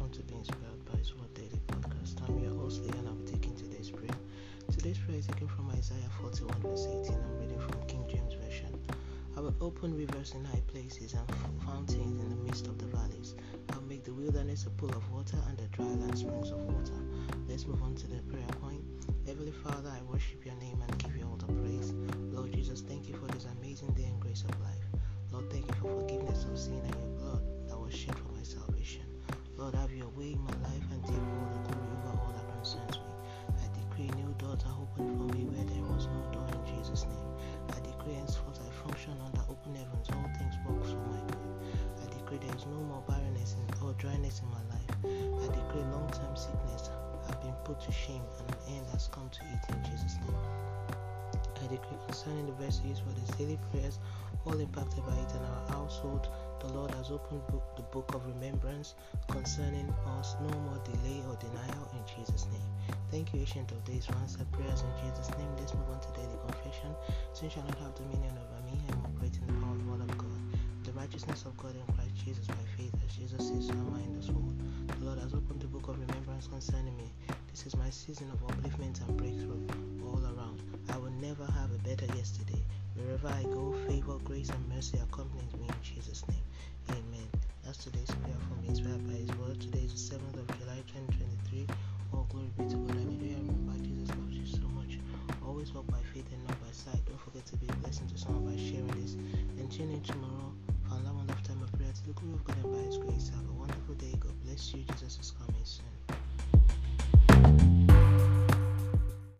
welcome to Be Inspired by His Daily Podcast. I'm your host, Leah, and I'm taking today's prayer. Today's prayer is taken from Isaiah 41, verse 18. I'm reading from King James Version. I will open rivers in high places and fountains in the midst of the valleys. I'll make the wilderness a pool of water and the dry land springs of water. Let's move on to the prayer point. Heavenly Father, I worship your name and Lord, have your way in my life and take all the glory over all that concerns me. I decree new doors are open for me where there was no door in Jesus' name. I decree henceforth I function under open heavens, all things work for my good. I decree there is no more barrenness or dryness in my life. I decree long-term sickness have been put to shame and an end has come to it in Jesus' name. I decree concerning the verses for the daily prayers, all impacted by it in our household, the Lord has opened book, the book of remembrance concerning us. No more delay or denial in Jesus' name. Thank you, Ancient of Days, for answered prayers in Jesus' name. Let's move on to daily confession. Sin shall not have dominion over me. I am operating the power of the word of God. The righteousness of God in Christ Jesus by faith, as Jesus is, so am I in this world. The Lord has opened the book of remembrance concerning me. This is my season of upliftment and breakthrough all around. I will never have a better yesterday. Wherever I go, favor, grace, and mercy accompanies me in Jesus' name. Amen. That's today's prayer me, inspired by His word. Today is the 7th of July 2023. All glory be to God. Hallelujah. Remember, Jesus loves you so much. Always walk by faith and not by sight. Don't forget to be a blessing to someone by sharing this. And tune in tomorrow for another time of prayer to the glory of God and by His grace. Have a wonderful day. God bless you. Jesus is coming.